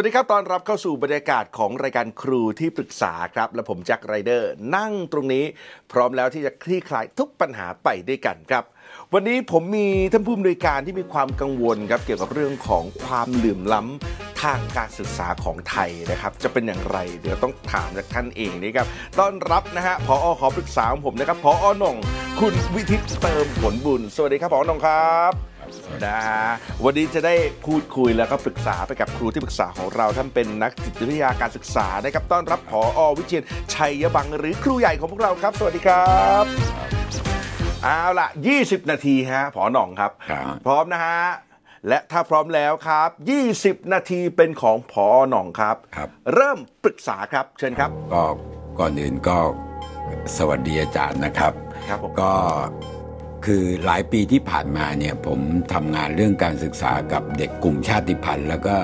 วัสดีครับ ตอนรับเข้าสู่บรรยากาศของรายการครูที่ปรึกษาครับ และผมแจ็คไรเดอร์นั่งตรงนี้ พร้อมแล้วที่จะคลี่คลายทุกปัญหาไปด้วยกันครับ วันนี้ผมมีท่านผู้อำนวยการที่มีความกังวลครับเกี่ยวกับเรื่องของความเหลื่อมล้ำทางการศึกษาของไทยนะครับ จะเป็นอย่างไรเดี๋ยวต้องถามจากท่านเองนะครับต้อนรับนะฮะพอขอปรึกษาของผมนะครับพอหน่งคุณวิทิตเติมผลบุญ สวัสดีครับพอหน่งครับ นะฮะวันนี้จะได้พูดคุยแล้วก็ปรึกษาไปกับครูที่ปรึกษาของเราท่านเป็นนักจิตวิทยาการศึกษานะครับต้อนรับผอวิเชียนชัยบังหรือครูใหญ่ของพวกเราครับ สวัสดีครับเอาล่ะ20 นาทีฮะผอหน่องครับครับ พร้อมนะฮะและถ้าพร้อมแล้วครับ 20 นาทีเป็นของผอหน่องครับครับ เริ่มปรึกษาครับเชิญครับ ก็ก่อนอื่นก็สวัสดีอาจารย์นะครับครับผมก็ คือหลายปีที่ผ่านมาเนี่ยผมทำงานเรื่องการศึกษากับเด็กกลุ่มชาติพันธุ์ แล้วก็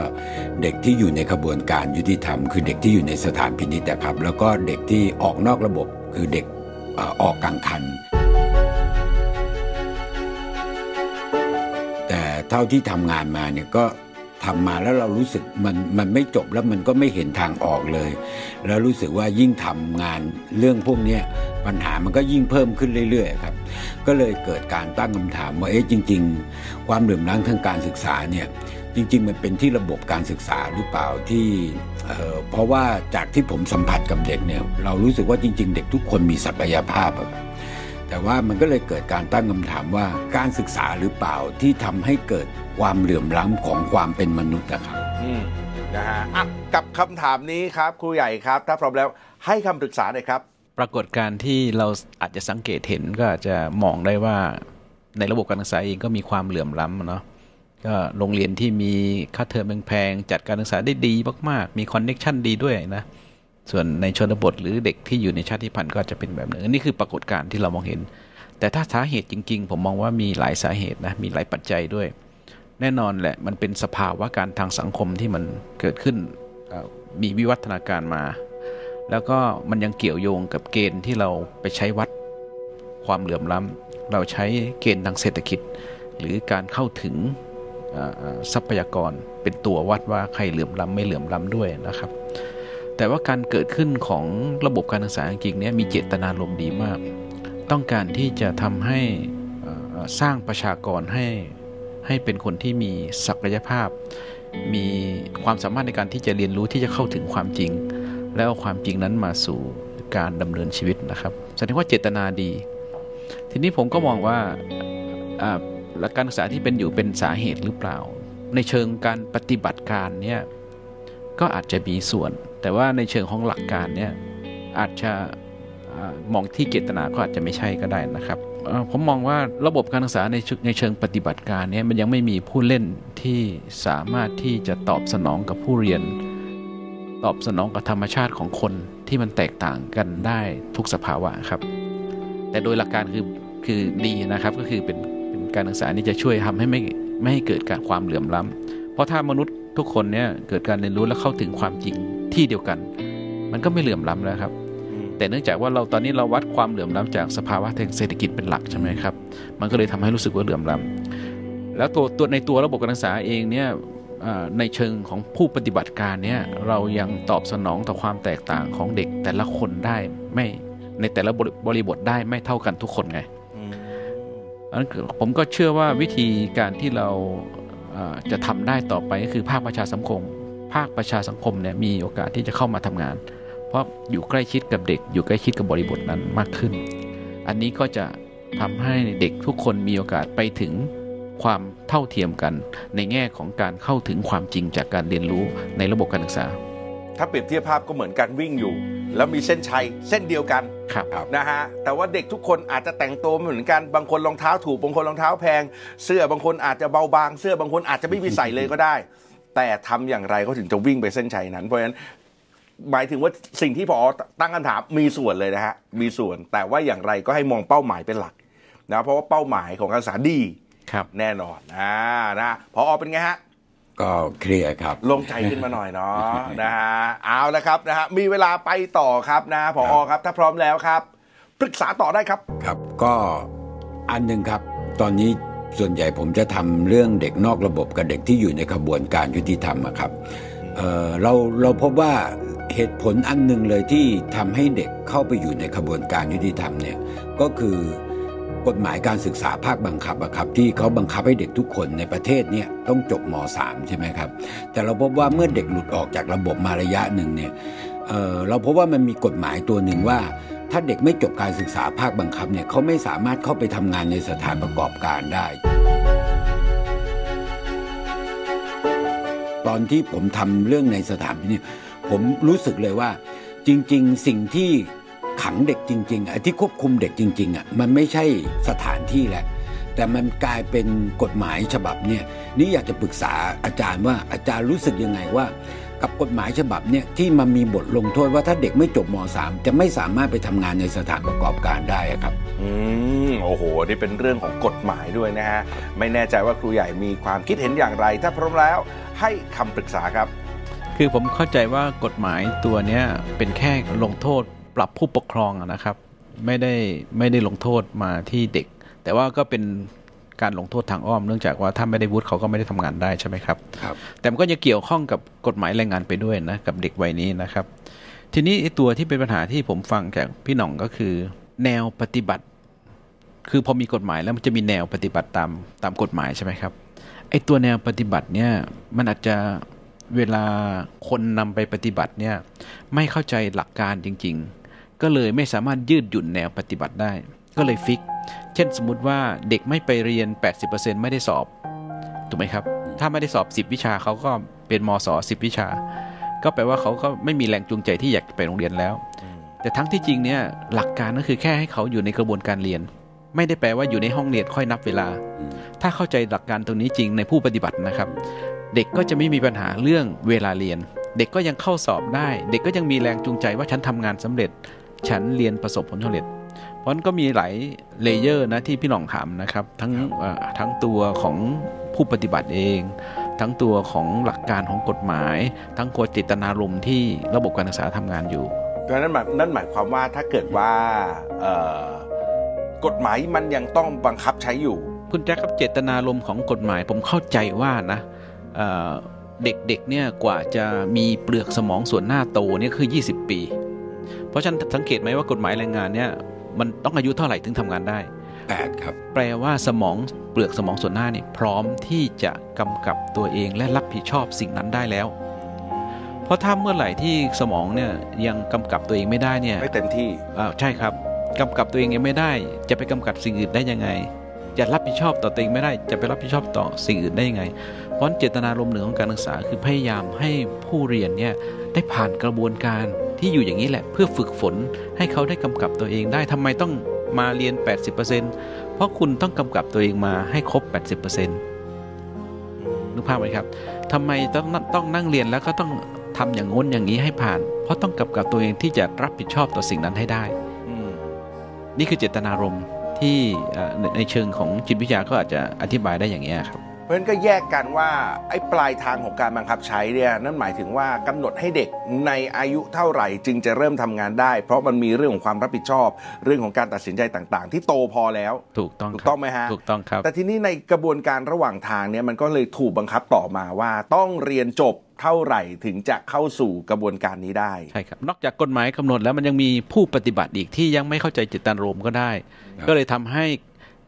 เด็กที่อยู่ในขบวนการยุติธรรม คือเด็กที่อยู่ในสถานพินิจนะครับ แล้วก็เด็กที่ออกนอกระบบ คือเด็กออออกกลางคัน แต่เท่าที่ทำงานมาเนี่ยก็ ทำมาแล้วเรารู้สึกมันมันไม่จบแล้วมันก็ไม่เห็นทางออกเลย แล้วรู้สึกว่ายิ่งทำงานเรื่องพวกนี้ปัญหามันก็ยิ่งเพิ่มขึ้นเรื่อยๆครับ ก็เลยเกิดการตั้งคำถามว่าเอ๊ะจริง ๆ ความเหลื่อมล้ำทางการศึกษาเนี่ยจริง ๆ มันเป็นที่ระบบการศึกษาหรือเปล่าที่เอ่อเพราะว่าจากที่ผมสัมผัสกับเด็กเนี่ยเรารู้สึกว่าจริง ๆ เด็กทุกคนมีศักยภาพ แต่ว่ามันก็เลยเกิดการตั้งคำถามว่าการศึกษาหรือเปล่าที่ทำให้เกิดความเหลื่อมล้ำของความเป็นมนุษย์นะครับอืมนะฮะอะกับคำถามนี้ครับครูใหญ่ครับ ถ้าพร้อมแล้วให้คำปรึกษาหน่อยครับ ปรากฏการณ์ที่เราอาจจะสังเกตเห็นก็อาจจะมองได้ว่าในระบบการศึกษาเองก็มีความเหลื่อมล้ำอะเนาะก็โรงเรียนที่มีค่าเทอมแพงๆจัดการศึกษาได้ดีมากๆ มีคอนเน็ชันดีด้วยนะ ส่วนในชนบทหรือเด็กที่อยู่ในชาติพันธุ์ก็จะเป็นแบบนึงอันนี้คือปรากฏการณ์ที่เรามองเห็น แต่ถ้าสาเหตุจริง ๆ ผมมองว่ามีหลายสาเหตุนะมีหลายปัจจัยด้วย แน่นอนแหละมันเป็นสภาวะการทางสังคมที่มันเกิดขึ้นมีวิวัฒนาการมา แล้วก็มันยังเกี่ยวโยงกับเกณฑ์ที่เราไปใช้วัดความเหลื่อมล้ำเราใช้เกณฑ์ทางเศรษฐกิจ หรือการเข้าถึงทรัพยากรเป็นตัววัดว่าใครเหลื่อมล้ำไม่เหลื่อมล้ำด้วยนะครับ แต่ว่าการเกิดขึ้นของระบบการศึกษาจริงๆเนี่ยมีเจตนารมณ์ดีมาก ต้องการที่จะทำให้สร้างประชากรให้ให้เป็นคนที่มีศักยภาพ มีความสามารถในการที่จะเรียนรู้ที่จะเข้าถึงความจริง แล้วเอาความจริงนั้นมาสู่การดำเนินชีวิตนะครับแสดงว่าเจตนาดี ทีนี้ผมก็มองว่าอ่าและการศึกษาที่เป็นอยู่เป็นสาเหตุหรือเปล่า ในเชิงการปฏิบัติการเนี่ย ก็อาจจะมีส่วน แต่ว่าในเชิงของหลักการเนี่ยอาจจะมองที่เจตนาก็อาจจะไม่ใช่ก็ได้นะครับผมมองว่าระบบการศึกษาในเชิงในเชิงปฏิบัติการเนี่ยมันยังไม่มีผู้เล่นที่สามารถที่จะตอบสนองกับผู้เรียน ตอบสนองกับธรรมชาติของคนที่มันแตกต่างกันได้ทุกสภาวะครับ แต่โดยหลักการคือคือดีนะครับก็คือเป็นเป็นการศึกษานี่จะช่วยทำให้ไม่ไม่ให้เกิดการความเหลื่อมล้ำเพราะถ้ามนุษย์ ทุกคนเนี่ยเกิดการเรียนรู้และเข้าถึงความจริงที่เดียวกัน มันก็ไม่เหลื่อมล้ำแล้วครับ แต่เนื่องจากว่าเราตอนนี้เราวัดความเหลื่อมล้ำจากสภาวะทางเศรษฐกิจเป็นหลักใช่ไหมครับ มันก็เลยทำให้รู้สึกว่าเหลื่อมล้ำแล้วตัวตัวในตัวระบบการศึกษาเองเนี่ยอ่าในเชิงของผู้ปฏิบัติการเนี่ยเรายังตอบสนองต่อความแตกต่างของเด็กแต่ละคนได้ไม่ในแต่ละบริบริบทได้ไม่เท่ากันทุกคนไงอันนั้นคือผมก็เชื่อว่าวิธีการที่เราเอ่อ จะทำได้ต่อไปก็คือภาคประชาสังคม ภาคประชาสังคมเนี่ยมีโอกาสที่จะเข้ามาทำงาน เพราะอยู่ใกล้ชิดกับเด็ก อยู่ใกล้ชิดกับบริบทนั้นมากขึ้น อันนี้ก็จะทำให้เด็กทุกคนมีโอกาสไปถึงความเท่าเทียมกัน ในแง่ของการเข้าถึงความจริงจากการเรียนรู้ในระบบการศึกษา ถ้าเปรียบเทียบภาพก็เหมือนการวิ่งอยู่ แล้วมีเส้นชัยเส้นเดียวกันครับนะฮะแต่ว่าเด็กทุกคนอาจจะแต่งตัวไม่เหมือนกันบางคนรองเท้าถูกบางคนรองเท้าแพง เสื้อบางคนอาจจะเบาบาง เสื้อบางคนอาจจะไม่มีใส่เลยก็ได้ แต่ทำอย่างไรเขาถึงจะวิ่งไปเส้นชัยนั้น เพราะฉะนั้นหมายถึงว่าสิ่งที่พอตั้งคำถามมีส่วนเลยนะฮะมีส่วน แต่ว่าอย่างไรก็ให้มองเป้าหมายเป็นหลักนะเพราะว่าเป้าหมายของการศึกษาดีครับแน่นอนอ่านะพอเป็นไงฮะ ก็เคลียร์ครับลงใจขึ้นมาหน่อยเนาะนะฮะเอาละครับนะฮะมีเวลาไปต่อครับนะพอครับ ถ้าพร้อมแล้วครับ ปรึกษาต่อได้ครับครับ ก็อันหนึ่งครับ ตอนนี้ส่วนใหญ่ผมจะทำเรื่องเด็กนอกระบบกับเด็กที่อยู่ในขบวนการยุติธรรมอะครับเอ่อเราเราพบว่าเหตุผลอันหนึ่งเลยที่ทำให้เด็กเข้าไปอยู่ในกระบวนการยุติธรรมเนี่ยก็คือ กฎหมายการศึกษาภาคบังคับอะครับที่เขาบังคับให้เด็กทุกคนในประเทศเนี่ยต้องจบม .3 ใช่ไหมครับ แต่เราพบว่าเมื่อเด็กหลุดออกจากระบบมาระยะหนึ่งเนี่ยเเราพบว่ามันมีกฎหมายตัวหนึ่งว่า ถ้าเด็กไม่จบการศึกษาภาคบังคับเนี่ยเขาไม่สามารถเข้าไปทำงานในสถานประกอบการได้ตอนที่ผมทำเรื่องในสถานพินิจผมรู้สึกเลยว่า จริง ๆ สิ่งที่ ขังเด็กจริงๆไอ้ที่ควบคุมเด็กจริงๆอะมันไม่ใช่สถานที่แหละ แต่มันกลายเป็นกฎหมายฉบับเนี่ยนี่อยากจะปรึกษาอาจารย์ว่าอาจารย์รู้สึกยังไงว่า กับกฎหมายฉบับเนี่ยที่มันมีบทลงโทษว่าถ้าเด็กไม่จบม .3 จะไม่สามารถไปทำงานในสถานประกอบการได้อะครับอืมโอ้โหนี่เป็นเรื่องของกฎหมายด้วยนะฮะไม่แน่ใจว่าครูใหญ่มีความคิดเห็นอย่างไร ถ้าพร้อมแล้วให้คำปรึกษาครับคือผมเข้าใจว่ากฎหมายตัวเนี้ยเป็นแค่ลงโทษ ปรับผู้ปกครองอะนะครับ ไม่ได้ไม่ได้ลงโทษมาที่เด็ก แต่ว่าก็เป็นการลงโทษทางอ้อมเนื่องจากว่าถ้าไม่ได้วุฒิเขาก็ไม่ได้ทำงานได้ใช่ไหมครับครับ แต่มันก็จะเกี่ยวข้องกับกฎหมายแรงงานไปด้วยนะกับเด็กวัยนี้นะครับ ทีนี้ไอ้ตัวที่เป็นปัญหาที่ผมฟังจากพี่หน่องก็คือ แนวปฏิบัติ คือพอมีกฎหมายแล้วมันจะมีแนวปฏิบัติตามตามกฎหมายใช่ไหมครับไอ้ตัวแนวปฏิบัติเนี่ยมันอาจจะเวลาคนนำไปปฏิบัติเนี่ยไม่เข้าใจหลักการจริง ๆ ก็เลยไม่สามารถยืดหยุ่นแนวปฏิบัติได้ ก็เลยฟิก เช่นสมมุติว่าเด็กไม่ไปเรียน 80%ไม่ได้สอบ ถูกไหมครับ ถ้าไม่ได้สอบ 10 วิชาเขาก็เป็นมศ10 วิชา ก็แปลว่าเขาก็ไม่มีแรงจูงใจที่อยากไปโรงเรียนแล้ว แต่ทั้งที่จริงเนี่ยหลักการก็คือแค่ให้เขาอยู่ในกระบวนการเรียน ไม่ได้แปลว่าอยู่ในห้องเรียนค่อยนับเวลา ถ้าเข้าใจหลักการตรงนี้จริงในผู้ปฏิบัตินะครับ เด็กก็จะไม่มีปัญหาเรื่องเวลาเรียนเด็กก็ยังเข้าสอบได้ เด็กก็ยังมีแรงจูงใจว่าฉันทำงานสำเร็จ ฉันเรียนประสบผลสำเร็จ เพราะฉะนั้นก็มีหลายเลเยอร์นะที่พี่หน่องถามนะครับ ทั้งเอ่อทั้งตัวของผู้ปฏิบัติเอง ทั้งตัวของหลักการของกฎหมาย ทั้งกฎเจตนารมณ์ที่ระบบการศึกษาทำงานอยู่เพราะฉะนั้นหมายนั่นหมายความว่าถ้าเกิดว่าเอ่อกฎหมายมันยังต้องบังคับใช้อยู่ คุณแจ็คครับเจตนารมณ์ของกฎหมายผมเข้าใจว่านะเอ่อเด็กๆเนี่ยกว่าจะมีเปลือกสมองส่วนหน้าโตเนี่ยคือ 20 ปี เพราะฉะนั้นสังเกตไหมว่ากฎหมายแรงงานเนี่ยมันต้องอายุเท่าไหร่ถึงทำงานได้8ครับแปลว่าสมองเปลือกสมองส่วนหน้าเนี่ยพร้อมที่จะกำกับตัวเองและรับผิดชอบสิ่งนั้นได้แล้ว เพราะถ้าเมื่อไหร่ที่สมองเนี่ยยังกำกับตัวเองไม่ได้เนี่ยไม่เต็มที่อ่าใช่ครับกำกับตัวเองยังไม่ได้ จะไปกำกับสิ่งอื่นได้ยังไง จะรับผิดชอบต่อตัวเองไม่ได้ จะไปรับผิดชอบต่อสิ่งอื่นได้ยังไง เพราะฉะนั้นเจตนารมณ์หนึ่งของการศึกษาคือพยายามให้ผู้เรียนเนี่ยได้ผ่านกระบวนการ ที่อยู่อย่างนี้แหละเพื่อฝึกฝนให้เขาได้กำกับตัวเองได้ทำไมต้องมาเรียน 80%เพราะคุณต้องกำกับตัวเองมาให้ครบ 80%นึกภาพไหมครับทำไมต้องต้องนั่งเรียนแล้วก็ต้องทำอย่างง้นอย่างนี้ให้ผ่าน เพราะต้องกำกับตัวเองที่จะรับผิดชอบต่อสิ่งนั้นให้ได้อืมนี่คือเจตนารมณ์ที่เอ่อในในเชิงของจิตวิทยาก็อาจจะอธิบายได้อย่างนี้ยครับ เพราะฉะนั้นก็แยกกันว่าไอ้ปลายทางของการบังคับใช้เนี่ยนั่นหมายถึงว่ากำหนดให้เด็กในอายุเท่าไหร่จึงจะเริ่มทำงานได้ เพราะมันมีเรื่องของความรับผิดชอบ เรื่องของการตัดสินใจต่างๆ ที่โตพอแล้ว ถูกต้องถูกครับต้องไหมฮะถูกต้องครับ แต่ทีนี้ในกระบวนการระหว่างทางเนี่ยมันก็เลยถูกบังคับต่อมาว่าต้องเรียนจบเท่าไหร่ถึงจะเข้าสู่กระบวนการนี้ได้ใช่ครับนอกจากกฎหมายกำหนดแล้วมันยังมีผู้ปฏิบัติอีกที่ยังไม่เข้าใจเจตนารมณ์ก็ได้ครับก็เลยทำให้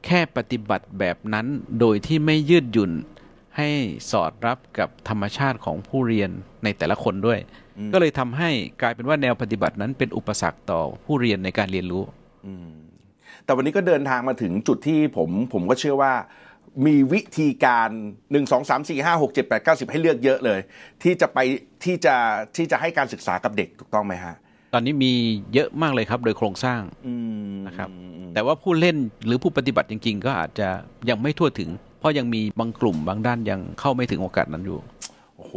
แค่ปฏิบัติแบบนั้นโดยที่ไม่ยืดหยุ่นให้สอดรับกับธรรมชาติของผู้เรียนในแต่ละคนด้วยอืมก็เลยทำให้กลายเป็นว่าแนวปฏิบัตินั้นเป็นอุปสรรคต่อผู้เรียนในการเรียนรู้อืมแต่วันนี้ก็เดินทางมาถึงจุดที่ผมผมก็เชื่อว่ามีวิธีการ 1 2 3 4 5 6 7 8 9 10 ให้เลือกเยอะเลย ที่จะไปที่จะที่จะให้การศึกษากับเด็กถูกต้องไหมฮะต อันนี้มีเยอะมากเลยครับ โดยโครงสร้างอืมนะครับอืมแต่ว่าผู้เล่นหรือผู้ปฏิบัติจริง ๆ ก็อาจจะยังไม่ทั่วถึง เพราะยังมีบางกลุ่มบางด้านยังเข้าไม่ถึงโอกาสนั้นอยู่โอ้โห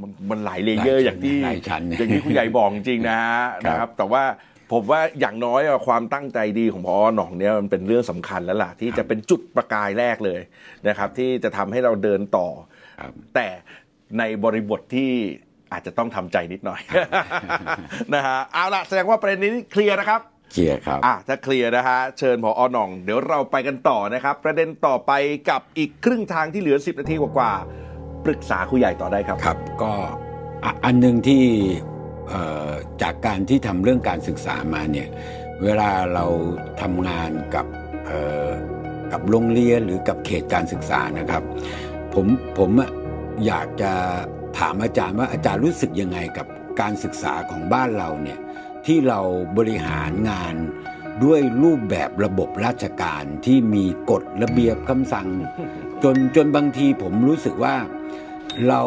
มันมันหลาย layer อย่างที่หลายชั้นอย่างที่คุณใหญ่บอกจริงๆนะฮะครับนะครับ แต่ว่าผมว่าอย่างน้อยอะความตั้งใจดีของพอหน่องเนี่ยมันเป็นเรื่องสำคัญแล้วล่ะ ที่จะเป็นจุดประกายแรกเลยนะครับ ที่จะทำให้เราเดินต่อครับแต่ในบริบทที่ อาจจะต้องทำใจนิดหน่อยนะฮะเอาละแสดงว่าประเด็นนี้เคลียร์นะครับเคลียร์ครับอะถ้าเคลียร์นะฮะเชิญพออหน่อง เดี๋ยวเราไปกันต่อนะครับ ประเด็นต่อไปกับอีกครึ่งทางที่เหลือ 10 นาทีกว่าๆปรึกษาครูใหญ่ต่อได้ครับครับ ก็อะอันหนึ่งที่เอ่อจากการที่ทำเรื่องการศึกษามาเนี่ยเวลาเราทำงานกับเอ่อกับโรงเรียนหรือกับเขตการศึกษานะครับ ผมผมอะอยากจะ ถามอาจารย์ว่าอาจารย์รู้สึกยังไงกับการศึกษาของบ้านเราเนี่ยที่เราบริหารงานด้วยรูปแบบระบบราชการที่มีกฎระเบียบคำสั่ง จนจนบางทีผมรู้สึกว่าเรา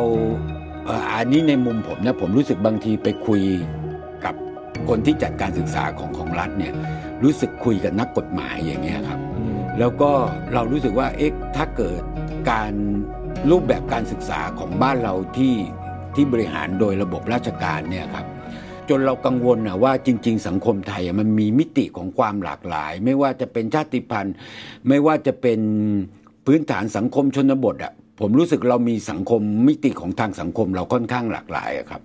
เอ,อ,อันนี้ในมุมผมนะผมรู้สึกบางทีไปคุยกับคนที่จัดการศึกษาของของรัฐเนี่ยรู้สึกคุยกับนักกฎหมายอย่างเงี้ยครับ แล้วก็เรารู้สึกว่าเอ๊ะถ้าเกิดการ รูปแบบการศึกษาของบ้านเราที่ที่บริหารโดยระบบราชการเนี่ยครับจนเรากังวลนะว่าจริง ๆ สังคมไทยมันมีมิติของความหลากหลาย ไม่ว่าจะเป็นชาติพันธุ์ ไม่ว่าจะเป็นพื้นฐานสังคมชนบทอะผมรู้สึกเรามีสังคมมิติของทางสังคมเราค่อนข้างหลากหลายครับ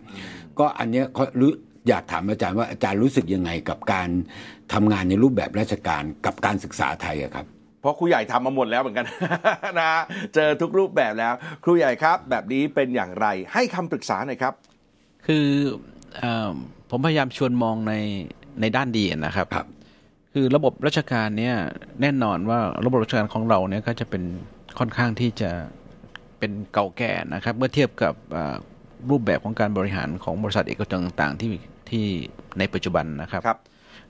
ก็อันเนี้ยเขารู้อยากถามอาจารย์ว่าอาจารย์รู้สึกยังไงกับการทำงานในรูปแบบราชการกับการศึกษาไทยครับ เพราะครูใหญ่ทำมาหมดแล้วเหมือนกันนะฮะเจอทุกรูปแบบแล้ว ครูใหญ่ครับ แบบนี้เป็นอย่างไร ให้คำปรึกษาหน่อยครับ คือเออผมพยายามชวนมองในในด้านดีนะครับครับ คือระบบราชการเนี่ยแน่นอนว่าระบบราชการของเราเนี่ยก็จะเป็นค่อนข้างที่จะเป็นเก่าแก่นะครับ เมื่อเทียบกับอ่ารูปแบบของการบริหารของบริษัทเอกชนต่างๆที่ที่ในปัจจุบันนะครับครับ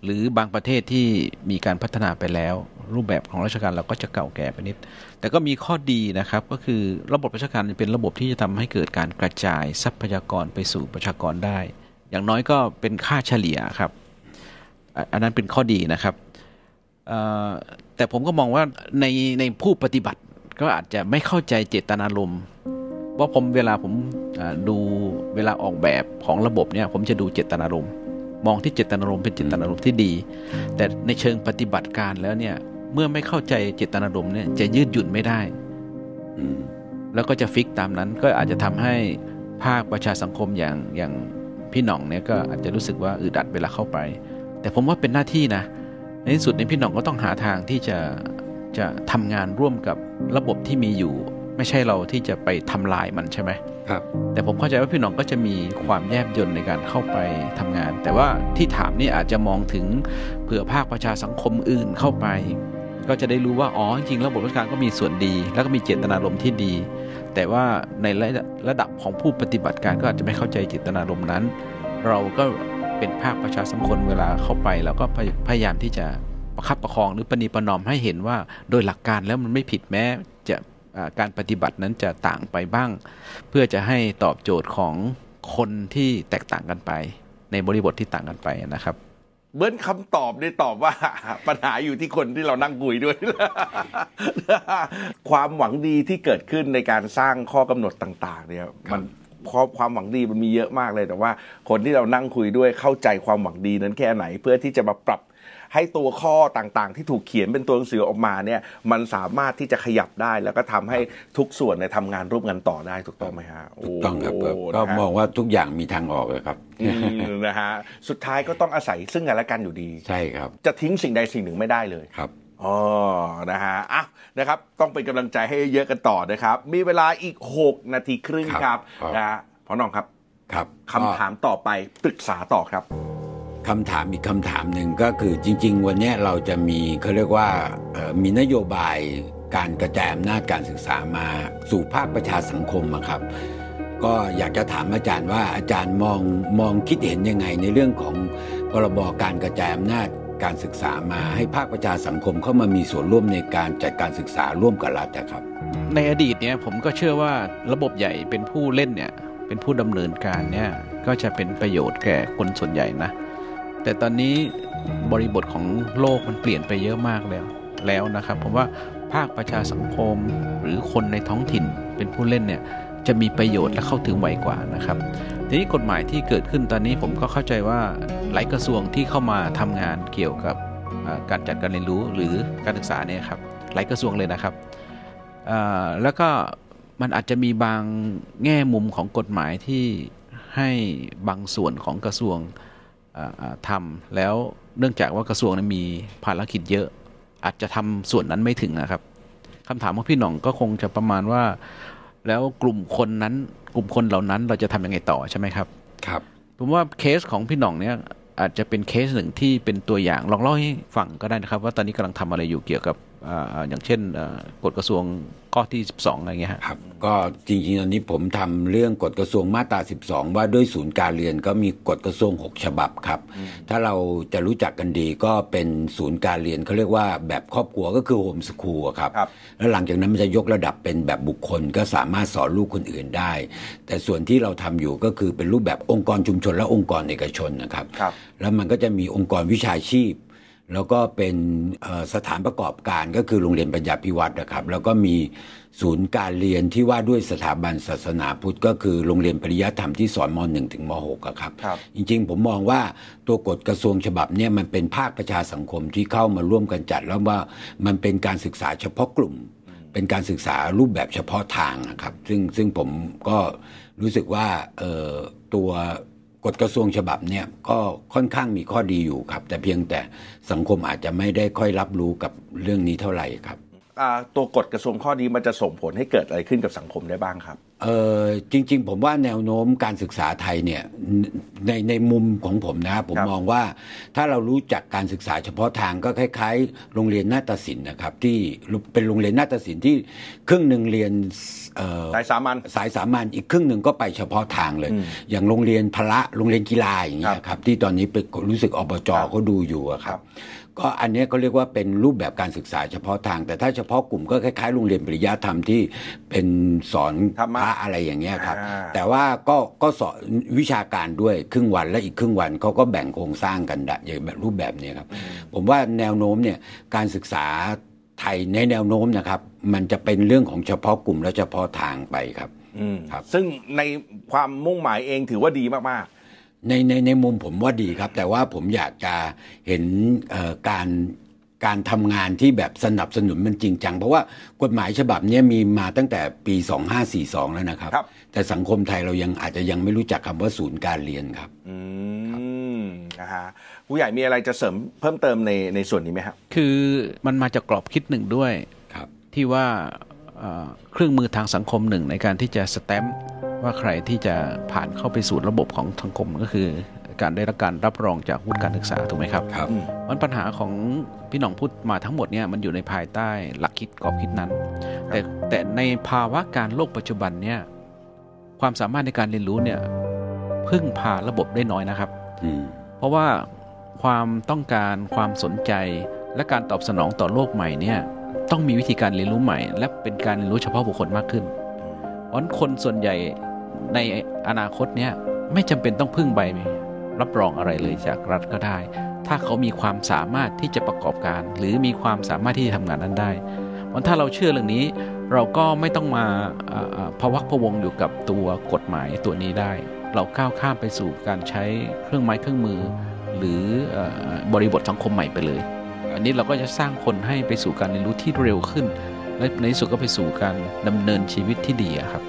หรือบางประเทศที่มีการพัฒนาไปแล้ว รูปแบบของราชการเราก็จะเก่าแก่ไปนิด แต่ก็มีข้อดีนะครับก็คือระบบราชการเป็นระบบที่จะทำให้เกิดการกระจายทรัพยากรไปสู่ประชากรได้ อย่างน้อยก็เป็นค่าเฉลี่ยครับอันนั้นเป็นข้อดีนะครับแต่ผมก็มองว่าในในผู้ปฏิบัติก็อาจจะไม่เข้าใจเจตนารมณ์ว่าผมเวลาผมดูเวลาออกแบบของระบบเนี่ยผมจะดูเจตนารมณ์ มองที่เจตนารมณ์เป็นเจตนารมณ์ที่ดี แต่ในเชิงปฏิบัติการแล้วเนี่ย เมื่อไม่เข้าใจเจตนารมณ์เนี่ยจะยืดหยุ่นไม่ได้แล้วก็จะฟิกตามนั้นก็อาจจะทำให้ภาคประชาสังคมอย่างอย่างพี่หน่องเนี่ยก็อาจจะรู้สึกว่าอึดอัดเวลาเข้าไป แต่ผมว่าเป็นหน้าที่นะ ในที่สุดในพี่หน่องก็ต้องหาทางที่จะจะทำงานร่วมกับระบบที่มีอยู่ ไม่ใช่เราที่จะไปทำลายมันใช่ไหมครับ แต่ผมเข้าใจว่าพี่หน่องก็จะมีความแยบยลในการเข้าไปทำงาน แต่ว่าที่ถามนี่อาจจะมองถึงเผื่อภาคประชาสังคมอื่นเข้าไป ก็จะได้รู้ว่าอ๋อจริงๆระบบราชการก็มีส่วนดี แล้วก็มีเจตนารมณ์ที่ดี แต่ว่าในระดับระดับของผู้ปฏิบัติการก็อาจจะไม่เข้าใจเจตนารมณ์นั้น เราก็เป็นภาคประชาสังคมเวลาเข้าไปเราก็พยพยายามที่จะประคับประคองหรือประนีประนอมให้เห็นว่าโดยหลักการแล้วมันไม่ผิดแม้จะอ่า การปฏิบัตินั้นจะต่างไปบ้าง เพื่อจะให้ตอบโจทย์ของคนที่แตกต่างกันไป ในบริบทที่ต่างกันไปนะครับเบิ้ลคำตอบได้ตอบว่า ปัญหาอยู่ที่คนที่เรานั่งคุยด้วย ความหวังดีที่เกิดขึ้นในการสร้างข้อกำหนดต่าง ๆ เนี่ยมันพอความหวังดีมันมีเยอะมากเลยแต่ว่า คนที่เรานั่งคุยด้วยเข้าใจความหวังดีนั้นแค่ไหน เพื่อที่จะมาปรับ ให้ตัวข้อต่างๆ ที่ถูกเขียนเป็นตัวหนังสือออกมาเนี่ยมันสามารถที่จะขยับได้แล้วก็ทำให้ทุกส่วนในยทำงานร่วมกันต่อได้ถูกต้องไหมฮะโถูกต้องครับโก็นะฮะมองว่าทุกอย่างมีทางออกเลยครับอืมนะฮะสุดท้ายก็ต้องอาศัยซึ่งกันและกันอยู่ดี ใช่ครับ จะทิ้งสิ่งใดสิ่งหนึ่งไม่ได้เลยครับอ๋อ นะฮะ อะ นะครับ ต้องเป็นกำลังใจให้เยอะกันต่อนะครับ มีเวลาอีก 6 นาทีครึ่งครับครับครับนะฮะพอน้องครับ ครับคำถามต่อไปปรึกษาต่อครับ คำถามอีกคำถามหนึ่งก็คือจริง ๆ วันนี้เราจะมีเขาเรียกว่ามีนโยบายการกระจายอำนาจการศึกษามาสู่ภาคประชาสังคมครับ ก็อยากจะถามอาจารย์ว่าอาจารย์มองมองคิดเห็นยังไงในเรื่องของพรบการกระจายอำนาจการศึกษามาให้ภาคประชาสังคมเข้ามามีส่วนร่วมในการจัดการศึกษาร่วมกับรัฐครับ ในอดีตเนี่ยผมก็เชื่อว่าระบบใหญ่เป็นผู้เล่นเนี่ยเป็นผู้ดำเนินการเนี่ยก็จะเป็นประโยชน์แก่คนส่วนใหญ่นะ แต่ตอนนี้บริบทของโลกมันเปลี่ยนไปเยอะมากแล้วแล้วนะครับผมว่าภาคประชาสังคมหรือคนในท้องถิ่นเป็นผู้เล่นเนี่ยจะมีประโยชน์และเข้าถึงไวกว่านะครับทีนี้กฎหมายที่เกิดขึ้นตอนนี้ผมก็เข้าใจว่าหลายกระทรวงที่เข้ามาทำงานเกี่ยวกับการจัดการเรียนรู้หรือการศึกษาเนี่ยครับหลายกระทรวงเลยนะครับแล้วก็มันอาจจะมีบางแง่มุมของกฎหมายที่ให้บางส่วนของกระทรวง ทำแล้วเนื่องจากว่ากระทรวงนั้นมีภารกิจเยอะ อาจจะทำส่วนนั้นไม่ถึงนะครับคำถามของพี่หน่องก็คงจะประมาณว่า แล้วกลุ่มคนนั้น กลุ่มคนเหล่านั้นเราจะทำยังไงต่อใช่ไหมครับ ครับผมว่าเคสของพี่หน่องเนี่ยอาจจะเป็นเคสหนึ่งที่เป็นตัวอย่างลองเล่าให้ฟังก็ได้นะครับ ว่าตอนนี้กำลังทำอะไรอยู่เกี่ยวกับ อ่าอย่างเช่นอ่ากฎกระทรวงข้อที่ 12 อะไรเงี้ยฮะครับ ก็จริงๆตอนนี้ผมทำเรื่องกฎกระทรวงมาตรา 12 ว่าด้วยศูนย์การเรียนก็มีกฎกระทรวง 6 ฉบับครับ ถ้าเราจะรู้จักกันดีก็เป็นศูนย์การเรียนเขาเรียกว่าแบบครอบครัวก็คือโฮมสคูลครับครับแล้วหลังจากนั้นมันจะยกระดับเป็นแบบบุคคลก็สามารถสอนลูกคนอื่นได้ แต่ส่วนที่เราทำอยู่ก็คือเป็นรูปแบบองค์กรชุมชนและองค์กรเอกชนนะครับครับแล้วมันก็จะมีองค์กรวิชาชีพ แล้วก็เป็นเอ่อสถานประกอบการก็คือโรงเรียนปัญญาพิวัตรนะครับ แล้วก็มีศูนย์การเรียนที่ว่าด้วยสถาบันศาสนาพุทธก็คือโรงเรียนปริยัติธรรมที่สอนม .1 ถึงม .6 อะครับครับจริงๆ ผมมองว่าตัวกฎกระทรวงฉบับเนี่ยมันเป็นภาคประชาสังคมที่เข้ามาร่วมกันจัด แล้วว่ามันเป็นการศึกษาเฉพาะกลุ่ม เป็นการศึกษารูปแบบเฉพาะทางนะครับ ซึ่งซึ่งผมก็รู้สึกว่าเอ่อตัว กฎกระทรวงฉบับเนี่ยก็ค่อนข้างมีข้อดีอยู่ครับ แต่เพียงแต่สังคมอาจจะไม่ได้ค่อยรับรู้กับเรื่องนี้เท่าไหร่ครับ ตัวกฎกระทรวงข้อนี้มันจะส่งผลให้เกิดอะไรขึ้นกับสังคมได้บ้างครับเออจริง ๆ ผมว่าแนวโน้มการศึกษาไทยเนี่ยในในมุมของผมนะครับผมครับมองว่าถ้าเรารู้จักการศึกษาเฉพาะทางก็คล้าย ๆ โรงเรียนนาฏศิลป์นะครับ ที่เป็นโรงเรียนนาฏศิลป์ที่ครึ่งหนึ่งเรียนเอ่อสายสามัญสายสามัญอีกครึ่งหนึ่งก็ไปเฉพาะทางเลย อย่างโรงเรียนพละโรงเรียนกีฬาอย่างเงี้ยครับที่ตอนนี้เป็นรู้สึกอบจครับเขาดูอยู่อะคครัรับบ ก็อันเนี้ยก็เรียกว่าเป็นรูปแบบการศึกษาเฉพาะทาง แต่ถ้าเฉพาะกลุ่มก็คล้ายๆโรงเรียนปริยธรรมที่เป็นสอนธรรมะพระอะไรอย่างเงี้ยครับอ่าแต่ว่าก็ก็สอนวิชาการด้วยครึ่งวันและอีกครึ่งวันเขาก็แบ่งโครงสร้างกันได้อย่างแบบรูปแบบเนี้ยครับ ผมว่าแนวโน้มเนี่ยการศึกษาไทยในแนวโน้มนะครับ มันจะเป็นเรื่องของเฉพาะกลุ่มและเฉพาะทางไปครับอืมครับ ซึ่งในความมุ่งหมายเองถือว่าดีมาก ในในในมุมผมว่าดีครับ แต่ว่าผมอยากจะเห็นเอ่อการการทำงานที่แบบสนับสนุนมันจริงจัง เพราะว่ากฎหมายฉบับเนี้ยมีมาตั้งแต่ปี 2542 แล้วนะครับครับแต่สังคมไทยเรายังอาจจะยังไม่รู้จักคำว่าศูนย์การเรียนครับๆอืมนะฮะผู้ใหญ่มีอะไรจะเสริมเพิ่มเติมในในส่วนนี้ไหมครับคือมันมาจากกรอบคิดหนึ่งด้วยครับที่ว่า เอ่อเครื่องมือทางสังคมหนึ่งในการที่จะสแตมป์ว่าใครที่จะผ่านเข้าไปสู่ระบบของสังคมก็คือ การได้รับการรับรองจากวุฒิการศึกษาถูกไหมครับครับมันปัญหาของพี่หน่องพูดมาทั้งหมดเนี่ยมันอยู่ในภายใต้หลักคิดกรอบคิดนั้น แต่แต่ในภาวะการโลกปัจจุบันเนี่ยความสามารถในการเรียนรู้เนี่ยพึ่งพาระบบได้น้อยนะครับอืมเพราะว่าความต้องการความสนใจและการตอบสนองต่อโลกใหม่เนี่ย ต้องมีวิธีการเรียนรู้ใหม่ และเป็นการเรียนรู้เฉพาะบุคคลมากขึ้นเพราะฉะนั้นคนส่วนใหญ่ในอนาคตเนี่ยไม่จำเป็นต้องพึ่งใบรับรองอะไรเลยจากรัฐก็ได้ ถ้าเขามีความสามารถที่จะประกอบการ หรือมีความสามารถที่จะทำงานนั้นได้เพราะถ้าเราเชื่อเรื่องนี้ เราก็ไม่ต้องมาพะวักพะวงอยู่กับตัวกฎหมายตัวนี้ได้ เราก้าวข้ามไปสู่การใช้เครื่องไม้เครื่องมือ หรืออบริบทสังคมใหม่ไปเลย อันนี้เราก็จะสร้างคนให้ไปสู่การเรียนรู้ที่เร็วขึ้น และในที่สุดก็ไปสู่การดำเนินชีวิตที่ดีอะครับ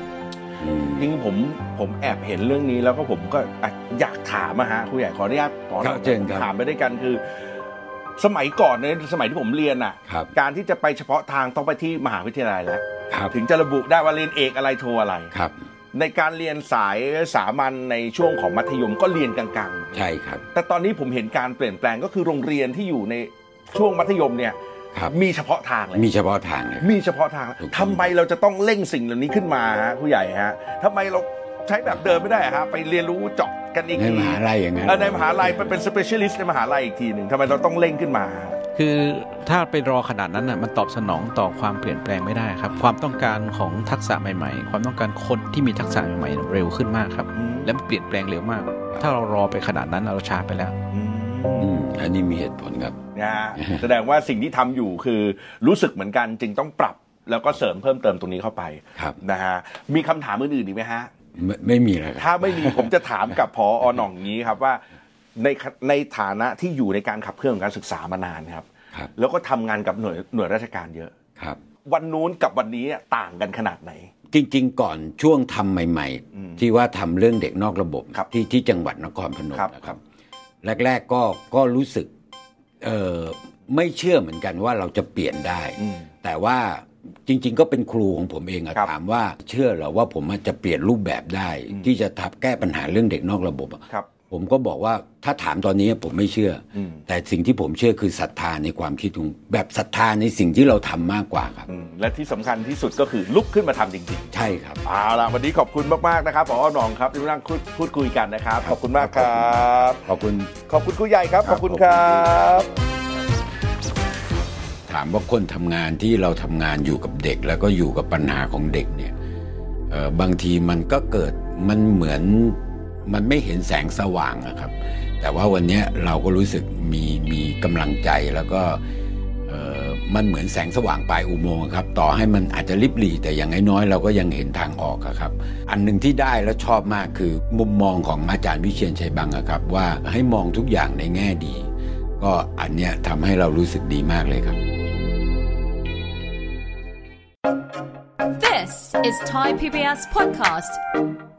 อืมจริงๆผมผมแอบเห็นเรื่องนี้แล้วก็ผมก็อะอยากถามอะฮะคุณใหญ่ขออนุญาตขอครับเชิญครับถามไปด้วยกันคือ สมัยก่อนในสมัยที่ผมเรียนอะครับการที่จะไปเฉพาะทางต้องไปที่มหาวิทยาลัยแล้วครับถึงจะระบุได้ว่าเรียนเอกอะไรโทอะไรครับ ในการเรียนสายสามัญในช่วงของมัธยมก็เรียนกลางๆ ใช่ครับ แต่ตอนนี้ผมเห็นการเปลี่ยนแปลงก็คือโรงเรียนที่อยู่ใน ช่วงมัธยมเนี่ยครับมีเฉพาะทางเลยมีเฉพาะทางเลยมีเฉพาะทางถูกต้องทำไมเราจะต้องเร่งสิ่งเหล่านี้ขึ้นมาฮะผู้ใหญ่ฮะทำไมเราใช้แบบเดิมไม่ได้ฮะไปเรียนรู้เจาะกันอีกในทีมหาลัยอย่างนั้นเออในมหาลัยไปเป็น specialist ในมหาลัยอีกทีหนึ่งทำไมเราต้องเร่งขึ้นมาฮะคือถ้าไปรอขนาดนั้นน่ะมันตอบสนองต่อความเปลี่ยนแปลงไม่ได้ครับ ความต้องการของทักษะใหม่ ๆ ความต้องการคนที่มีทักษะใหม่ๆเร็วขึ้นมากครับ และมันเปลี่ยนแปลงเร็วมาก ถ้าเรารอไปขนาดนั้นเราช้าไปแล้วอืมอืมอันนี้มีเหตุผลครับ นะฮะแสดงว่าสิ่งที่ทำอยู่คือรู้สึกเหมือนกันจึงต้องปรับแล้วก็เสริมเพิ่มเติมตรงนี้เข้าไปครับนะฮะมีคำถามอื่นๆอีกไหมฮะไม่ไม่มีแล้วครับถ้าไม่มีผมจะถามกับพออหน่องนี้ครับว่าในในฐานะที่อยู่ในการขับเคลื่อนของการศึกษามานานครับครับแล้วก็ทำงานกับหน่วยหน่วยราชการเยอะครับ วันนู้นกับวันนี้ต่างกันขนาดไหน จริง ๆ ก่อนช่วงทำใหม่อืมๆที่ว่าทำเรื่องเด็กนอกระบบครับที่ที่จังหวัดนครพนมครับนะครับ แรก ๆ ก็ก็รู้สึกเออ ไม่เชื่อเหมือนกันว่าเราจะเปลี่ยนได้อืมแต่ว่าจริง ๆ ก็เป็นครูของผมเองอะครับถามว่าเชื่อเหรอว่าผมจะเปลี่ยนรูปแบบได้ ที่จะทับแก้ปัญหาเรื่องเด็กนอกระบบอะครับ ผมก็บอกว่าถ้าถามตอนนี้ผมไม่เชื่ออมแต่สิ่งที่ผมเชื่อคือศรัทธาในความคิดของแบบศรัทธาในสิ่งที่เราทำมากกว่าครับอืมและที่สำคัญที่สุดก็คือลุกขึ้นมาทำจริงใช่ครับๆเอาล่ะวันนี้ขอบคุณมากๆนะครับผอหนองครับที่มานั่งพูดพูดคุยกันนะครับ ขอบคุณมากครับขอบคุณขอบคุณครูใหญ่ครับขอบคุณครับ ถามว่าคนทำงานที่เราทำงานอยู่กับเด็ก แล้วก็อยู่กับปัญหาของเด็กเนี่ยเอ่อบางทีมันก็เกิดมันเหมือน มันไม่เห็นแสงสว่างอะครับ แต่ว่าวันนี้เราก็รู้สึกมีมีกำลังใจแล้วก็เอ่อมันเหมือนแสงสว่างปลายอุโมงค์ครับ ต่อให้มันอาจจะริบหรี่แต่อย่างน้อยๆเราก็ยังเห็นทางออกครับ อันหนึ่งที่ได้แล้วชอบมากคือมุมมองของอาจารย์วิเชียนชัยบังครับ ว่าให้มองทุกอย่างในแง่ดี ก็อันเนี้ยทำให้เรารู้สึกดีมากเลยครับ This is Thai PBS Podcast.